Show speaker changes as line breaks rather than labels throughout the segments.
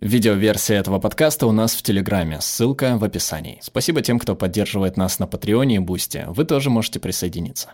Видеоверсия этого подкаста у нас в Телеграме, ссылка в описании. Спасибо тем, кто поддерживает нас на Патреоне и Бусте, вы тоже можете присоединиться.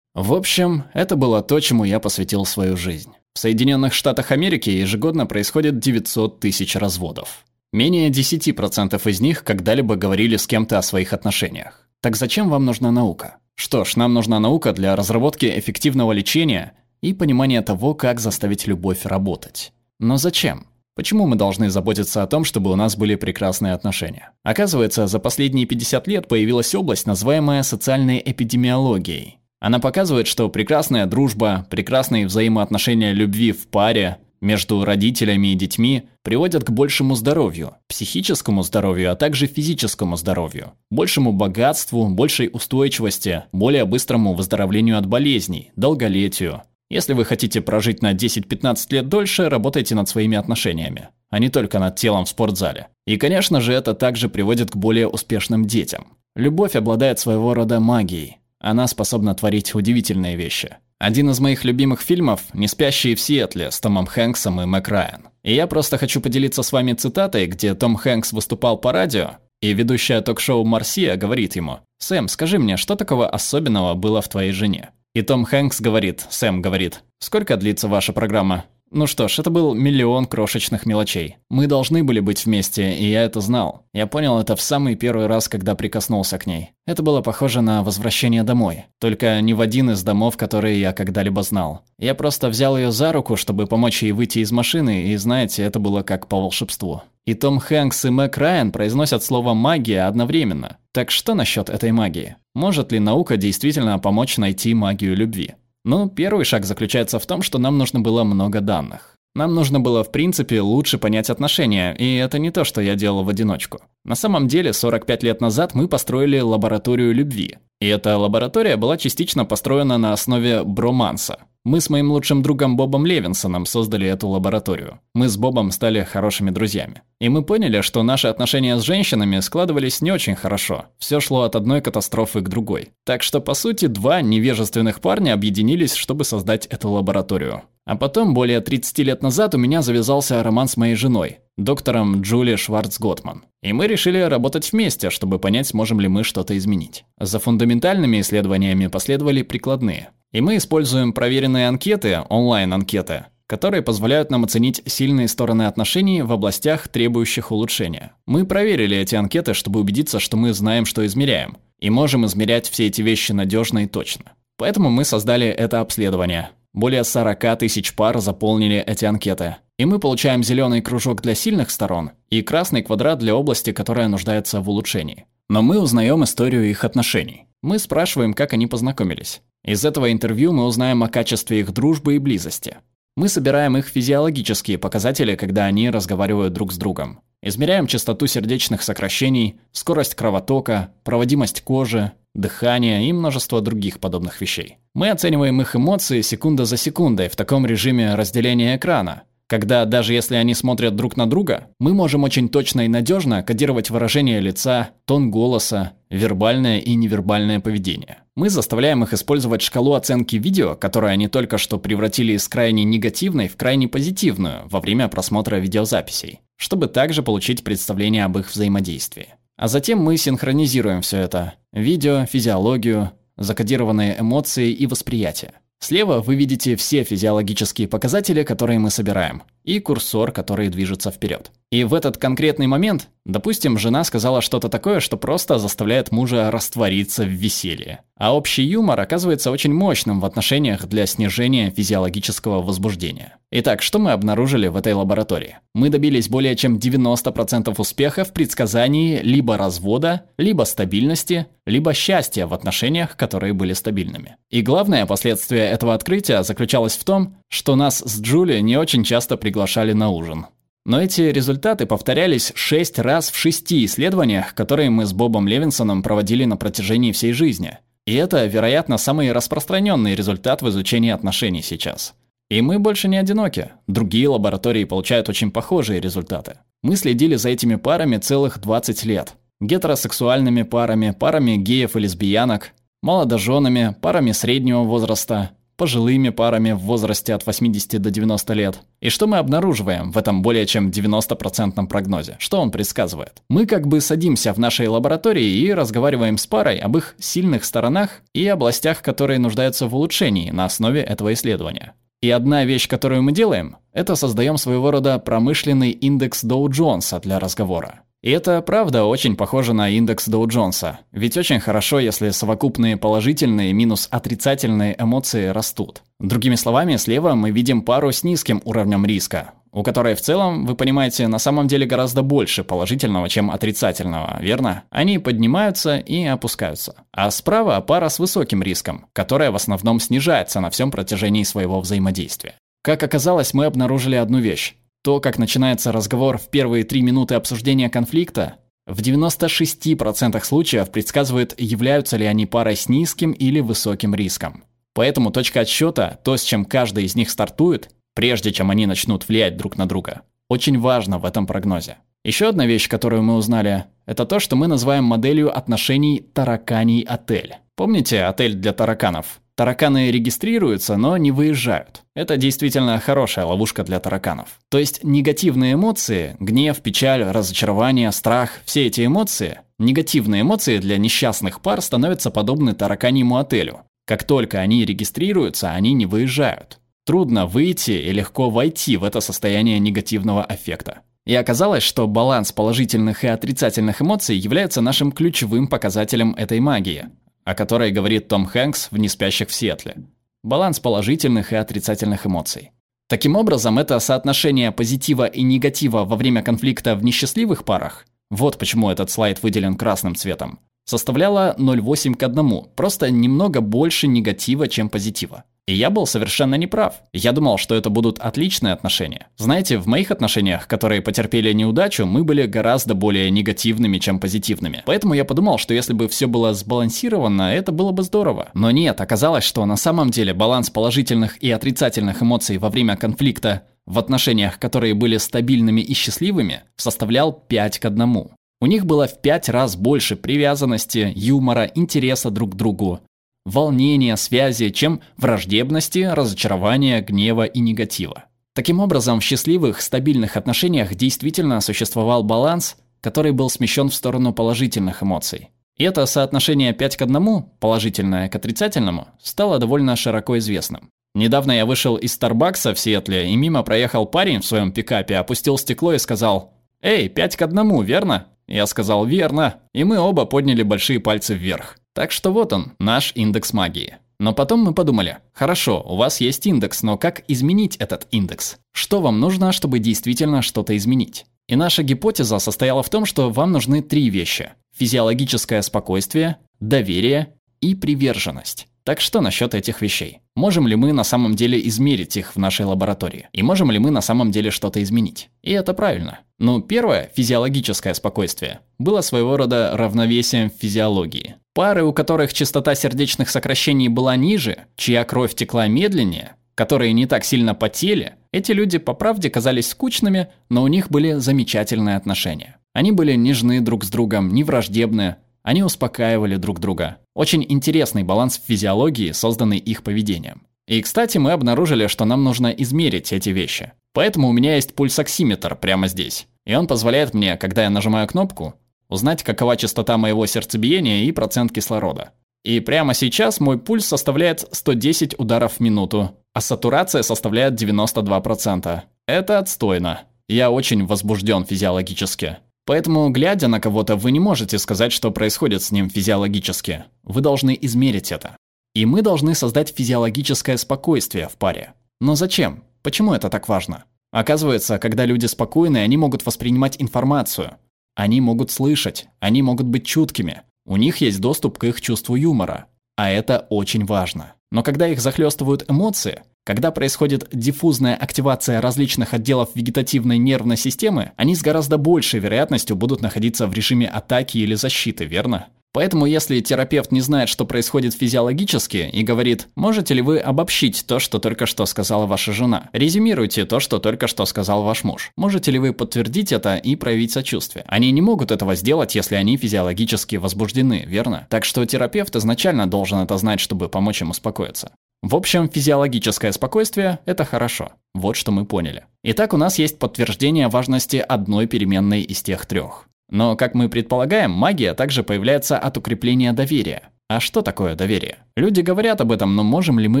В общем, это было то, чему я посвятил свою жизнь. В Соединенных Штатах Америки ежегодно происходит 900 тысяч разводов. Менее 10% из них когда-либо говорили с кем-то о своих отношениях. Так зачем вам нужна наука? Что ж, нам нужна наука для разработки эффективного лечения и понимания того, как заставить любовь работать. Но зачем? Почему мы должны заботиться о том, чтобы у нас были прекрасные отношения? Оказывается, за последние 50 лет появилась область, называемая социальной эпидемиологией. Она показывает, что прекрасная дружба, прекрасные взаимоотношения любви в паре, между родителями и детьми приводят к большему здоровью, психическому здоровью, а также физическому здоровью, большему богатству, большей устойчивости, более быстрому выздоровлению от болезней, долголетию, если вы хотите прожить на 10-15 лет дольше, работайте над своими отношениями, а не только над телом в спортзале. И, конечно же, это также приводит к более успешным детям. Любовь обладает своего рода магией. Она способна творить удивительные вещи. Один из моих любимых фильмов «Не спящие в Сиэтле» с Томом Хэнксом и Мэк Райан. И я просто хочу поделиться с вами цитатой, где Том Хэнкс выступал по радио, и ведущая ток-шоу Марсия говорит ему «Сэм, скажи мне, что такого особенного было в твоей жене?» И Том Хэнкс говорит, Сэм говорит, «Сколько длится ваша программа?» Ну что ж, это был миллион крошечных мелочей. Мы должны были быть вместе, и я это знал. Я понял это в самый первый раз, когда прикоснулся к ней. Это было похоже на возвращение домой. Только не в один из домов, которые я когда-либо знал. Я просто взял ее за руку, чтобы помочь ей выйти из машины, и знаете, это было как по волшебству. И Том Хэнкс и Мэк Райан произносят слово «магия» одновременно. Так что насчет этой магии? Может ли наука действительно помочь найти магию любви? Ну, первый шаг заключается в том, что нам нужно было много данных. Нам нужно было, в принципе, лучше понять отношения, и это не то, что я делал в одиночку. На самом деле, 45 лет назад мы построили лабораторию любви. И эта лаборатория была частично построена на основе броманса. Мы с моим лучшим другом Бобом Левинсоном создали эту лабораторию. Мы с Бобом стали хорошими друзьями. И мы поняли, что наши отношения с женщинами складывались не очень хорошо. Все шло от одной катастрофы к другой. Так что, по сути, два невежественных парня объединились, чтобы создать эту лабораторию. А потом, более 30 лет назад, у меня завязался роман с моей женой, доктором Джули Шварц-Готман. И мы решили работать вместе, чтобы понять, сможем ли мы что-то изменить. За фундаментальными исследованиями последовали прикладные. И мы используем проверенные анкеты, онлайн-анкеты, которые позволяют нам оценить сильные стороны отношений в областях, требующих улучшения. Мы проверили эти анкеты, чтобы убедиться, что мы знаем, что измеряем, и можем измерять все эти вещи надежно и точно. Поэтому мы создали это обследование. Более 40 тысяч пар заполнили эти анкеты. И мы получаем зеленый кружок для сильных сторон и красный квадрат для области, которая нуждается в улучшении. Но мы узнаем историю их отношений. Мы спрашиваем, как они познакомились. Из этого интервью мы узнаем о качестве их дружбы и близости. Мы собираем их физиологические показатели, когда они разговаривают друг с другом. Измеряем частоту сердечных сокращений, скорость кровотока, проводимость кожи, дыхание и множество других подобных вещей. Мы оцениваем их эмоции секунда за секундой в таком режиме разделения экрана, когда даже если они смотрят друг на друга, мы можем очень точно и надежно кодировать выражение лица, тон голоса, вербальное и невербальное поведение. Мы заставляем их использовать шкалу оценки видео, которую они только что превратили из крайне негативной в крайне позитивную во время просмотра видеозаписей, чтобы также получить представление об их взаимодействии. А затем мы синхронизируем все это – видео, физиологию, закодированные эмоции и восприятие. Слева вы видите все физиологические показатели, которые мы собираем, и курсор, который движется вперед. И в этот конкретный момент, допустим, жена сказала что-то такое, что просто заставляет мужа раствориться в веселье. А общий юмор оказывается очень мощным в отношениях для снижения физиологического возбуждения. Итак, что мы обнаружили в этой лаборатории? Мы добились более чем 90% успеха в предсказании либо развода, либо стабильности, либо счастья в отношениях, которые были стабильными. И главное последствие этого открытия заключалось в том, что нас с Джули не очень часто приглашали на ужин. Но эти результаты повторялись шесть раз в шести исследованиях, которые мы с Бобом Левинсоном проводили на протяжении всей жизни. И это, вероятно, самый распространенный результат в изучении отношений сейчас. И мы больше не одиноки. Другие лаборатории получают очень похожие результаты. Мы следили за этими парами целых 20 лет. Гетеросексуальными парами, парами геев и лесбиянок, молодоженами, парами среднего возраста, пожилыми парами в возрасте от 80 до 90 лет. И что мы обнаруживаем в этом более чем 90% прогнозе? Что он предсказывает? Мы как бы садимся в нашей лаборатории и разговариваем с парой об их сильных сторонах и областях, которые нуждаются в улучшении на основе этого исследования. И одна вещь, которую мы делаем, это создаем своего рода промышленный индекс Доу-Джонса для разговора. И это, правда, очень похоже на индекс Доу-Джонса. Ведь очень хорошо, если совокупные положительные минус отрицательные эмоции растут. Другими словами, слева мы видим пару с низким уровнем риска, у которой в целом, вы понимаете, на самом деле гораздо больше положительного, чем отрицательного, верно? Они поднимаются и опускаются. А справа пара с высоким риском, которая в основном снижается на всем протяжении своего взаимодействия. Как оказалось, мы обнаружили одну вещь. То, как начинается разговор в первые три минуты обсуждения конфликта, в 96% случаев предсказывает, являются ли они парой с низким или высоким риском. Поэтому точка отсчета, то, с чем каждый из них стартует, прежде чем они начнут влиять друг на друга, очень важно в этом прогнозе. Еще одна вещь, которую мы узнали, это то, что мы называем моделью отношений тараканий-отель. Помните отель для тараканов? Тараканы регистрируются, но не выезжают. Это действительно хорошая ловушка для тараканов. То есть негативные эмоции, гнев, печаль, разочарование, страх, все эти эмоции, негативные эмоции для несчастных пар становятся подобны тараканьему отелю. Как только они регистрируются, они не выезжают. Трудно выйти и легко войти в это состояние негативного аффекта. И оказалось, что баланс положительных и отрицательных эмоций является нашим ключевым показателем этой магии о которой говорит Том Хэнкс в «Неспящих в Сиэтле». Баланс положительных и отрицательных эмоций. Таким образом, это соотношение позитива и негатива во время конфликта в несчастливых парах, вот почему этот слайд выделен красным цветом, составляло 0,8 к 1, просто немного больше негатива, чем позитива. И я был совершенно неправ. Я думал, что это будут отличные отношения. Знаете, в моих отношениях, которые потерпели неудачу, мы были гораздо более негативными, чем позитивными. Поэтому я подумал, что если бы все было сбалансировано, это было бы здорово. Но нет, оказалось, что на самом деле баланс положительных и отрицательных эмоций во время конфликта в отношениях, которые были стабильными и счастливыми, составлял 5 к 1. У них было в 5 раз больше привязанности, юмора, интереса друг к другу, волнения, связи, чем враждебности, разочарования, гнева и негатива. Таким образом, в счастливых, стабильных отношениях действительно существовал баланс, который был смещен в сторону положительных эмоций. И это соотношение 5 к 1, положительное к отрицательному, стало довольно широко известным. Недавно я вышел из Старбакса в Сиэтле, и мимо проехал парень в своем пикапе, опустил стекло и сказал «Эй, 5 к 1, верно?» Я сказал «Верно», и мы оба подняли большие пальцы вверх. Так что вот он, наш индекс магии. Но потом мы подумали, хорошо, у вас есть индекс, но как изменить этот индекс? Что вам нужно, чтобы действительно что-то изменить? И наша гипотеза состояла в том, что вам нужны три вещи. Физиологическое спокойствие, доверие и приверженность. Так что насчет этих вещей? Можем ли мы на самом деле измерить их в нашей лаборатории? И можем ли мы на самом деле что-то изменить? И это правильно. Ну, первое, физиологическое спокойствие, было своего рода равновесием в физиологии. Пары, у которых частота сердечных сокращений была ниже, чья кровь текла медленнее, которые не так сильно потели, эти люди по правде казались скучными, но у них были замечательные отношения. Они были нежны друг с другом, не враждебны, они успокаивали друг друга. Очень интересный баланс в физиологии, созданный их поведением. И, кстати, мы обнаружили, что нам нужно измерить эти вещи. Поэтому у меня есть пульсоксиметр прямо здесь. И он позволяет мне, когда я нажимаю кнопку, узнать, какова частота моего сердцебиения и процент кислорода. И прямо сейчас мой пульс составляет 110 ударов в минуту, а сатурация составляет 92%. Это отстойно. Я очень возбужден физиологически. Поэтому, глядя на кого-то, вы не можете сказать, что происходит с ним физиологически. Вы должны измерить это. И мы должны создать физиологическое спокойствие в паре. Но зачем? Почему это так важно? Оказывается, когда люди спокойны, они могут воспринимать информацию. Они могут слышать, они могут быть чуткими. У них есть доступ к их чувству юмора. А это очень важно. Но когда их захлестывают эмоции, когда происходит диффузная активация различных отделов вегетативной нервной системы, они с гораздо большей вероятностью будут находиться в режиме атаки или защиты, верно? Поэтому если терапевт не знает, что происходит физиологически, и говорит, можете ли вы обобщить то, что только что сказала ваша жена? Резюмируйте то, что только что сказал ваш муж. Можете ли вы подтвердить это и проявить сочувствие? Они не могут этого сделать, если они физиологически возбуждены, верно? Так что терапевт изначально должен это знать, чтобы помочь им успокоиться. В общем, физиологическое спокойствие – это хорошо. Вот что мы поняли. Итак, у нас есть подтверждение важности одной переменной из тех трех. Но, как мы предполагаем, магия также появляется от укрепления доверия. А что такое доверие? Люди говорят об этом, но можем ли мы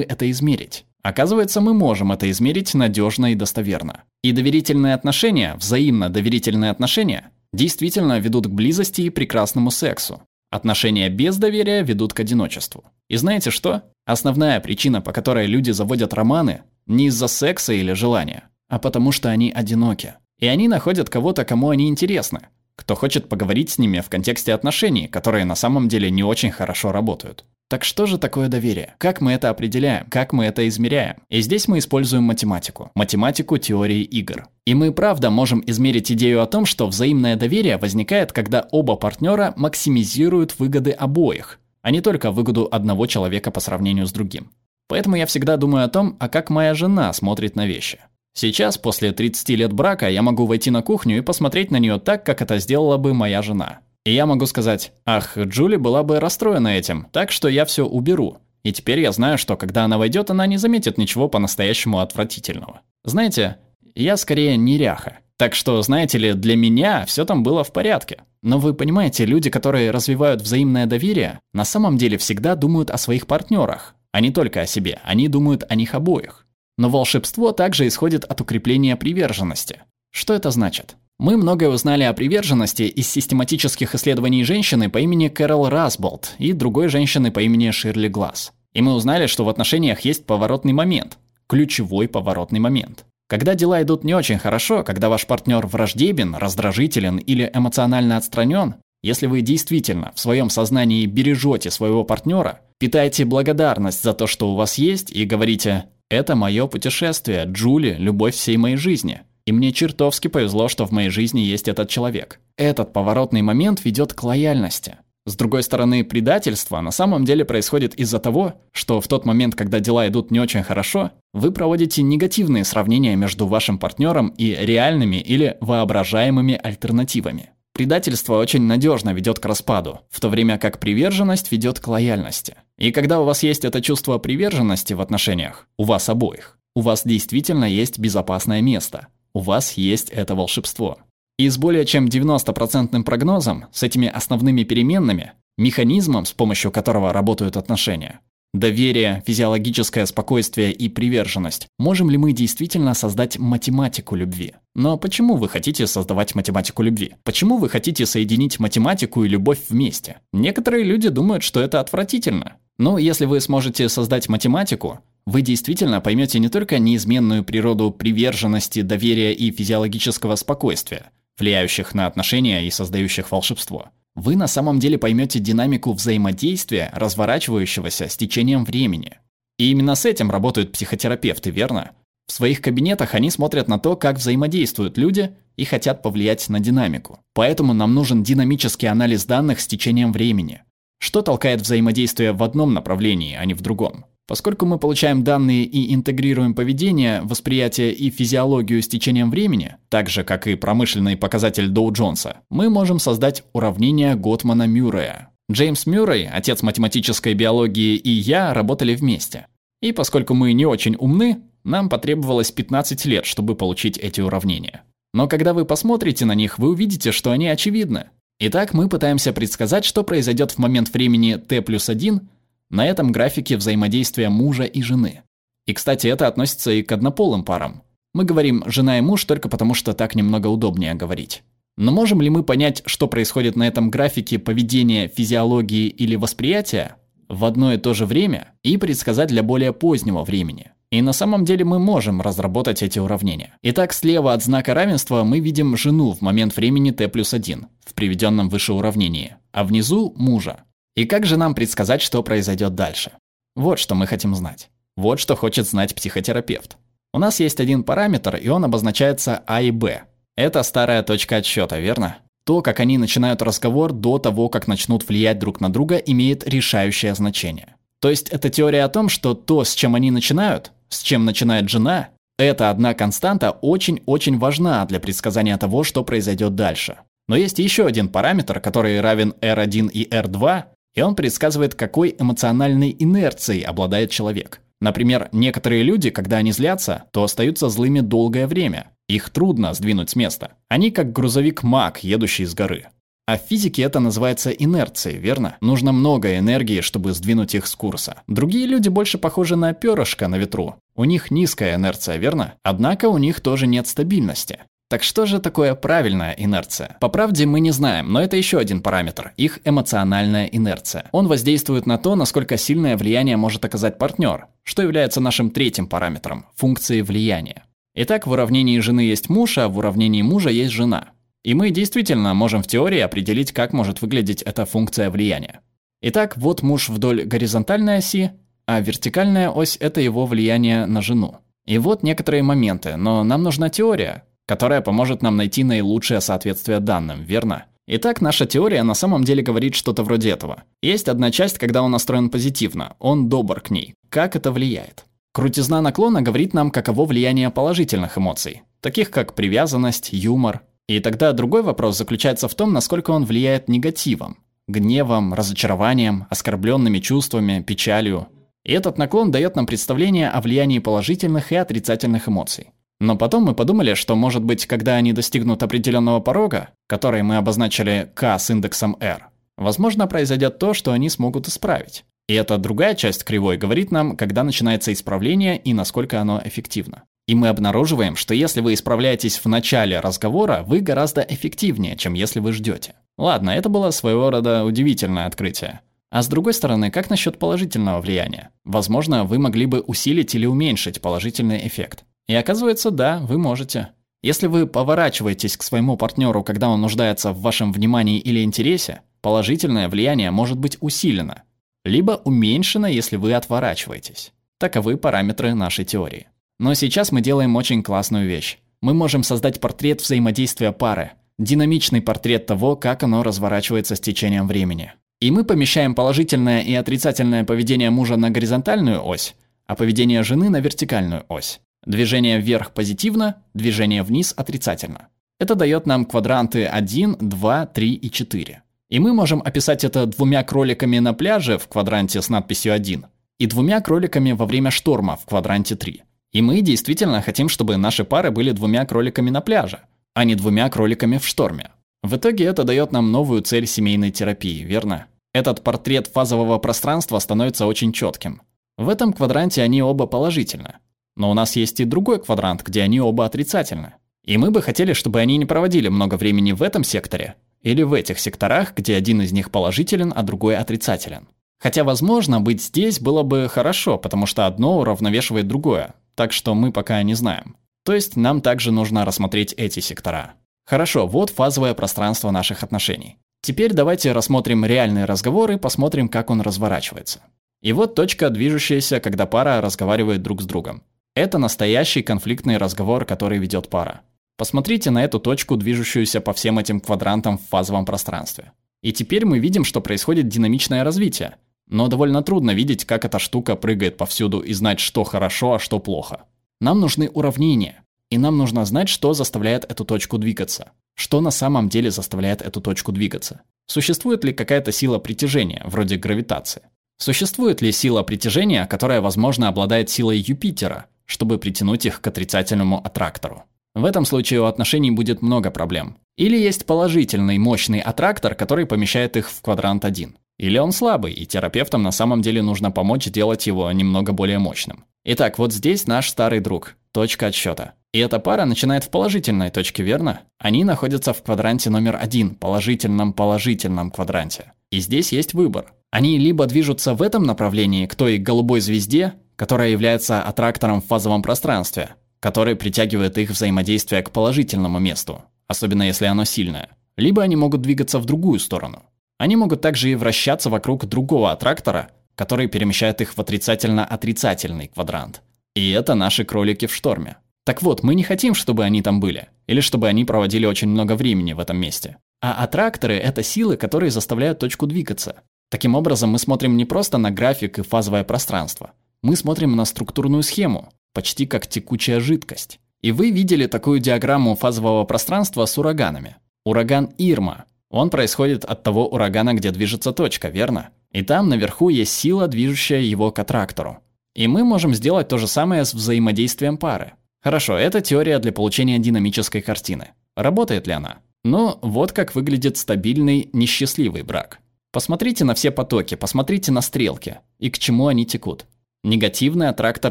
это измерить? Оказывается, мы можем это измерить надежно и достоверно. И доверительные отношения, взаимно доверительные отношения, действительно ведут к близости и прекрасному сексу. Отношения без доверия ведут к одиночеству. И знаете что? Основная причина, по которой люди заводят романы, не из-за секса или желания, а потому что они одиноки. И они находят кого-то, кому они интересны, кто хочет поговорить с ними в контексте отношений, которые на самом деле не очень хорошо работают. Так что же такое доверие? Как мы это определяем? Как мы это измеряем? И здесь мы используем математику. Математику теории игр. И мы правда можем измерить идею о том, что взаимное доверие возникает, когда оба партнера максимизируют выгоды обоих, а не только выгоду одного человека по сравнению с другим. Поэтому я всегда думаю о том, а как моя жена смотрит на вещи. Сейчас, после 30 лет брака, я могу войти на кухню и посмотреть на нее так, как это сделала бы моя жена. И я могу сказать, ах, Джули была бы расстроена этим, так что я все уберу. И теперь я знаю, что когда она войдет, она не заметит ничего по-настоящему отвратительного. Знаете, я скорее неряха. Так что, знаете ли, для меня все там было в порядке. Но вы понимаете, люди, которые развивают взаимное доверие, на самом деле всегда думают о своих партнерах, а не только о себе. Они думают о них обоих. Но волшебство также исходит от укрепления приверженности. Что это значит? Мы многое узнали о приверженности из систематических исследований женщины по имени Кэрол Расболт и другой женщины по имени Ширли Глаз. И мы узнали, что в отношениях есть поворотный момент. Ключевой поворотный момент. Когда дела идут не очень хорошо, когда ваш партнер враждебен, раздражителен или эмоционально отстранен, если вы действительно в своем сознании бережете своего партнера, питаете благодарность за то, что у вас есть, и говорите это мое путешествие, Джули, любовь всей моей жизни. И мне чертовски повезло, что в моей жизни есть этот человек. Этот поворотный момент ведет к лояльности. С другой стороны, предательство на самом деле происходит из-за того, что в тот момент, когда дела идут не очень хорошо, вы проводите негативные сравнения между вашим партнером и реальными или воображаемыми альтернативами. Предательство очень надежно ведет к распаду, в то время как приверженность ведет к лояльности. И когда у вас есть это чувство приверженности в отношениях, у вас обоих, у вас действительно есть безопасное место, у вас есть это волшебство. И с более чем 90% прогнозом, с этими основными переменными, механизмом, с помощью которого работают отношения, доверие, физиологическое спокойствие и приверженность, можем ли мы действительно создать математику любви? Но почему вы хотите создавать математику любви? Почему вы хотите соединить математику и любовь вместе? Некоторые люди думают, что это отвратительно. Но если вы сможете создать математику, вы действительно поймете не только неизменную природу приверженности, доверия и физиологического спокойствия, влияющих на отношения и создающих волшебство, вы на самом деле поймете динамику взаимодействия, разворачивающегося с течением времени. И именно с этим работают психотерапевты, верно? В своих кабинетах они смотрят на то, как взаимодействуют люди и хотят повлиять на динамику. Поэтому нам нужен динамический анализ данных с течением времени. Что толкает взаимодействие в одном направлении, а не в другом? Поскольку мы получаем данные и интегрируем поведение, восприятие и физиологию с течением времени, так же, как и промышленный показатель Доу-Джонса, мы можем создать уравнение Готмана-Мюррея. Джеймс Мюррей, отец математической биологии, и я работали вместе. И поскольку мы не очень умны, нам потребовалось 15 лет, чтобы получить эти уравнения. Но когда вы посмотрите на них, вы увидите, что они очевидны. Итак, мы пытаемся предсказать, что произойдет в момент времени t плюс 1 на этом графике взаимодействия мужа и жены. И, кстати, это относится и к однополым парам. Мы говорим «жена и муж» только потому, что так немного удобнее говорить. Но можем ли мы понять, что происходит на этом графике поведения, физиологии или восприятия в одно и то же время и предсказать для более позднего времени? И на самом деле мы можем разработать эти уравнения. Итак, слева от знака равенства мы видим жену в момент времени t плюс 1 в приведенном выше уравнении, а внизу – мужа. И как же нам предсказать, что произойдет дальше? Вот что мы хотим знать. Вот что хочет знать психотерапевт. У нас есть один параметр, и он обозначается А и Б. Это старая точка отсчета, верно? То, как они начинают разговор до того, как начнут влиять друг на друга, имеет решающее значение. То есть это теория о том, что то, с чем они начинают, с чем начинает жена, эта одна константа очень-очень важна для предсказания того, что произойдет дальше. Но есть еще один параметр, который равен R1 и R2, и он предсказывает, какой эмоциональной инерцией обладает человек. Например, некоторые люди, когда они злятся, то остаются злыми долгое время. Их трудно сдвинуть с места. Они как грузовик МАК, едущий с горы. А в физике это называется инерцией, верно? Нужно много энергии, чтобы сдвинуть их с курса. Другие люди больше похожи на перышко на ветру. У них низкая инерция, верно? Однако у них тоже нет стабильности. Так что же такое правильная инерция? По правде мы не знаем, но это еще один параметр – их эмоциональная инерция. Он воздействует на то, насколько сильное влияние может оказать партнер, что является нашим третьим параметром – функцией влияния. Итак, в уравнении жены есть муж, а в уравнении мужа есть жена. И мы действительно можем в теории определить, как может выглядеть эта функция влияния. Итак, вот муж вдоль горизонтальной оси, а вертикальная ось – это его влияние на жену. И вот некоторые моменты, но нам нужна теория, которая поможет нам найти наилучшее соответствие данным, верно? Итак, наша теория на самом деле говорит что-то вроде этого. Есть одна часть, когда он настроен позитивно, он добр к ней. Как это влияет? Крутизна наклона говорит нам, каково влияние положительных эмоций, таких как привязанность, юмор. И тогда другой вопрос заключается в том, насколько он влияет негативом, гневом, разочарованием, оскорбленными чувствами, печалью. И этот наклон дает нам представление о влиянии положительных и отрицательных эмоций. Но потом мы подумали, что, может быть, когда они достигнут определенного порога, который мы обозначили k с индексом r, возможно, произойдет то, что они смогут исправить. И эта другая часть кривой говорит нам, когда начинается исправление и насколько оно эффективно. И мы обнаруживаем, что если вы исправляетесь в начале разговора, вы гораздо эффективнее, чем если вы ждете. Ладно, это было своего рода удивительное открытие. А с другой стороны, как насчет положительного влияния? Возможно, вы могли бы усилить или уменьшить положительный эффект. И оказывается, да, вы можете. Если вы поворачиваетесь к своему партнеру, когда он нуждается в вашем внимании или интересе, положительное влияние может быть усилено, либо уменьшено, если вы отворачиваетесь. Таковы параметры нашей теории. Но сейчас мы делаем очень классную вещь. Мы можем создать портрет взаимодействия пары, динамичный портрет того, как оно разворачивается с течением времени. И мы помещаем положительное и отрицательное поведение мужа на горизонтальную ось, а поведение жены на вертикальную ось. Движение вверх позитивно, движение вниз отрицательно. Это дает нам квадранты 1, 2, 3 и 4. И мы можем описать это двумя кроликами на пляже в квадранте с надписью 1 и двумя кроликами во время шторма в квадранте 3. И мы действительно хотим, чтобы наши пары были двумя кроликами на пляже, а не двумя кроликами в шторме. В итоге это дает нам новую цель семейной терапии, верно? Этот портрет фазового пространства становится очень четким. В этом квадранте они оба положительно. Но у нас есть и другой квадрант, где они оба отрицательны. И мы бы хотели, чтобы они не проводили много времени в этом секторе или в этих секторах, где один из них положителен, а другой отрицателен. Хотя, возможно, быть здесь было бы хорошо, потому что одно уравновешивает другое, так что мы пока не знаем. То есть нам также нужно рассмотреть эти сектора. Хорошо, вот фазовое пространство наших отношений. Теперь давайте рассмотрим реальный разговор и посмотрим, как он разворачивается. И вот точка, движущаяся, когда пара разговаривает друг с другом. Это настоящий конфликтный разговор, который ведет пара. Посмотрите на эту точку, движущуюся по всем этим квадрантам в фазовом пространстве. И теперь мы видим, что происходит динамичное развитие. Но довольно трудно видеть, как эта штука прыгает повсюду и знать, что хорошо, а что плохо. Нам нужны уравнения. И нам нужно знать, что заставляет эту точку двигаться. Что на самом деле заставляет эту точку двигаться. Существует ли какая-то сила притяжения, вроде гравитации? Существует ли сила притяжения, которая, возможно, обладает силой Юпитера, чтобы притянуть их к отрицательному аттрактору. В этом случае у отношений будет много проблем. Или есть положительный мощный аттрактор, который помещает их в квадрант 1. Или он слабый, и терапевтам на самом деле нужно помочь сделать его немного более мощным. Итак, вот здесь наш старый друг, точка отсчета. И эта пара начинает в положительной точке, верно? Они находятся в квадранте номер один, положительном положительном квадранте. И здесь есть выбор. Они либо движутся в этом направлении к той голубой звезде, которая является аттрактором в фазовом пространстве, который притягивает их взаимодействие к положительному месту, особенно если оно сильное. Либо они могут двигаться в другую сторону. Они могут также и вращаться вокруг другого аттрактора, который перемещает их в отрицательно-отрицательный квадрант. И это наши кролики в шторме. Так вот, мы не хотим, чтобы они там были, или чтобы они проводили очень много времени в этом месте. А аттракторы – это силы, которые заставляют точку двигаться. Таким образом, мы смотрим не просто на график и фазовое пространство – мы смотрим на структурную схему, почти как текучая жидкость. И вы видели такую диаграмму фазового пространства с ураганами. Ураган Ирма. Он происходит от того урагана, где движется точка, верно? И там наверху есть сила, движущая его к аттрактору. И мы можем сделать то же самое с взаимодействием пары. Хорошо, это теория для получения динамической картины. Работает ли она? Но вот как выглядит стабильный, несчастливый брак. Посмотрите на все потоки, посмотрите на стрелки. И к чему они текут. Негативный аттрактор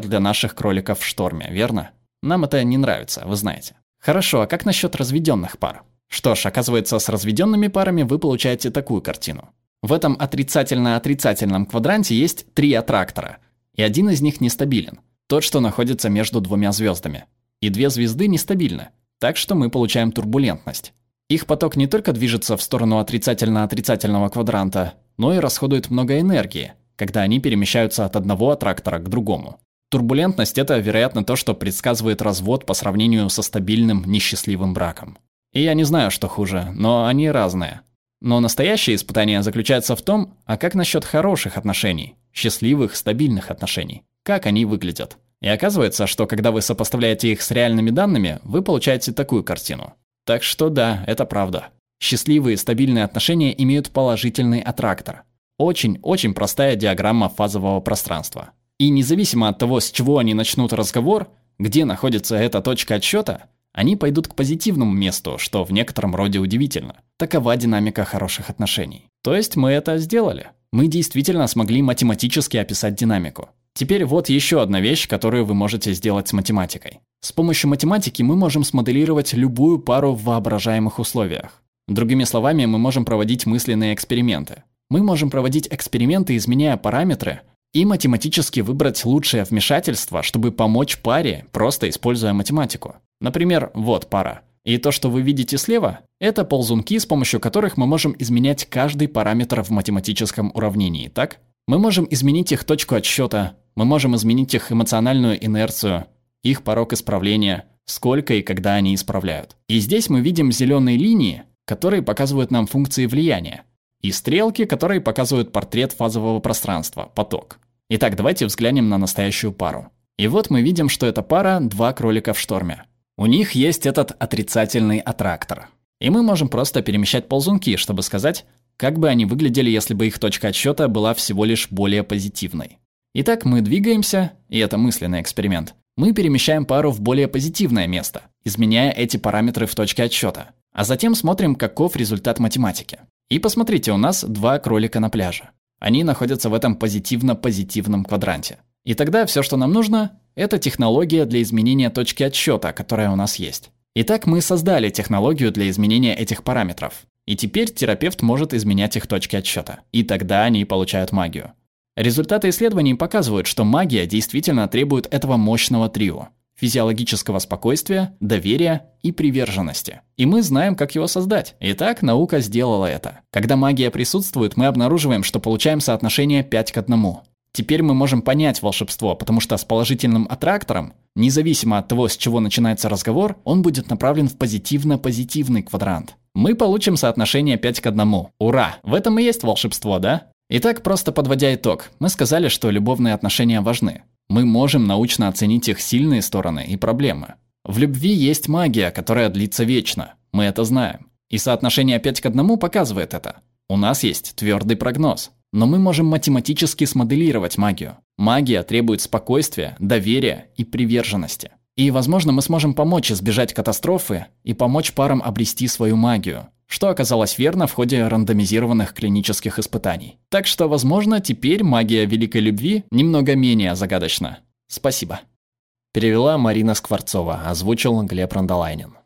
для наших кроликов в шторме, верно? Нам это не нравится, вы знаете. Хорошо, а как насчет разведенных пар? Что ж, оказывается, с разведенными парами вы получаете такую картину. В этом отрицательно-отрицательном квадранте есть три аттрактора, и один из них нестабилен, тот, что находится между двумя звездами. И две звезды нестабильны, так что мы получаем турбулентность. Их поток не только движется в сторону отрицательно-отрицательного квадранта, но и расходует много энергии, когда они перемещаются от одного аттрактора к другому. Турбулентность – это, вероятно, то, что предсказывает развод по сравнению со стабильным, несчастливым браком. И я не знаю, что хуже, но они разные. Но настоящее испытание заключается в том, а как насчет хороших отношений, счастливых, стабильных отношений? Как они выглядят? И оказывается, что когда вы сопоставляете их с реальными данными, вы получаете такую картину. Так что да, это правда. Счастливые, стабильные отношения имеют положительный аттрактор. Очень-очень простая диаграмма фазового пространства. И независимо от того, с чего они начнут разговор, где находится эта точка отсчета, они пойдут к позитивному месту, что в некотором роде удивительно. Такова динамика хороших отношений. То есть мы это сделали. Мы действительно смогли математически описать динамику. Теперь вот еще одна вещь, которую вы можете сделать с математикой. С помощью математики мы можем смоделировать любую пару в воображаемых условиях. Другими словами, мы можем проводить мысленные эксперименты. Мы можем проводить эксперименты, изменяя параметры, и математически выбрать лучшее вмешательство, чтобы помочь паре, просто используя математику. Например, вот пара. И то, что вы видите слева, это ползунки, с помощью которых мы можем изменять каждый параметр в математическом уравнении, так? Мы можем изменить их точку отсчета, мы можем изменить их эмоциональную инерцию, их порог исправления, сколько и когда они исправляют. И здесь мы видим зеленые линии, которые показывают нам функции влияния, и стрелки, которые показывают портрет фазового пространства, поток. Итак, давайте взглянем на настоящую пару. И вот мы видим, что эта пара – два кролика в шторме. У них есть этот отрицательный аттрактор. И мы можем просто перемещать ползунки, чтобы сказать, как бы они выглядели, если бы их точка отсчета была всего лишь более позитивной. Итак, мы двигаемся, и это мысленный эксперимент. Мы перемещаем пару в более позитивное место, изменяя эти параметры в точке отсчета. А затем смотрим, каков результат математики. И посмотрите, у нас два кролика на пляже. Они находятся в этом позитивно-позитивном квадранте. И тогда все, что нам нужно, это технология для изменения точки отсчета, которая у нас есть. Итак, мы создали технологию для изменения этих параметров. И теперь терапевт может изменять их точки отсчета. И тогда они получают магию. Результаты исследований показывают, что магия действительно требует этого мощного трио физиологического спокойствия, доверия и приверженности. И мы знаем, как его создать. Итак, наука сделала это. Когда магия присутствует, мы обнаруживаем, что получаем соотношение 5 к 1. Теперь мы можем понять волшебство, потому что с положительным аттрактором, независимо от того, с чего начинается разговор, он будет направлен в позитивно-позитивный квадрант. Мы получим соотношение 5 к 1. Ура! В этом и есть волшебство, да? Итак, просто подводя итог, мы сказали, что любовные отношения важны. Мы можем научно оценить их сильные стороны и проблемы. В любви есть магия, которая длится вечно. Мы это знаем. И соотношение 5 к 1 показывает это. У нас есть твердый прогноз. Но мы можем математически смоделировать магию. Магия требует спокойствия, доверия и приверженности. И, возможно, мы сможем помочь избежать катастрофы и помочь парам обрести свою магию, что оказалось верно в ходе рандомизированных клинических испытаний. Так что, возможно, теперь магия великой любви немного менее загадочна. Спасибо. Перевела Марина Скворцова, озвучил Глеб Рандолайнин.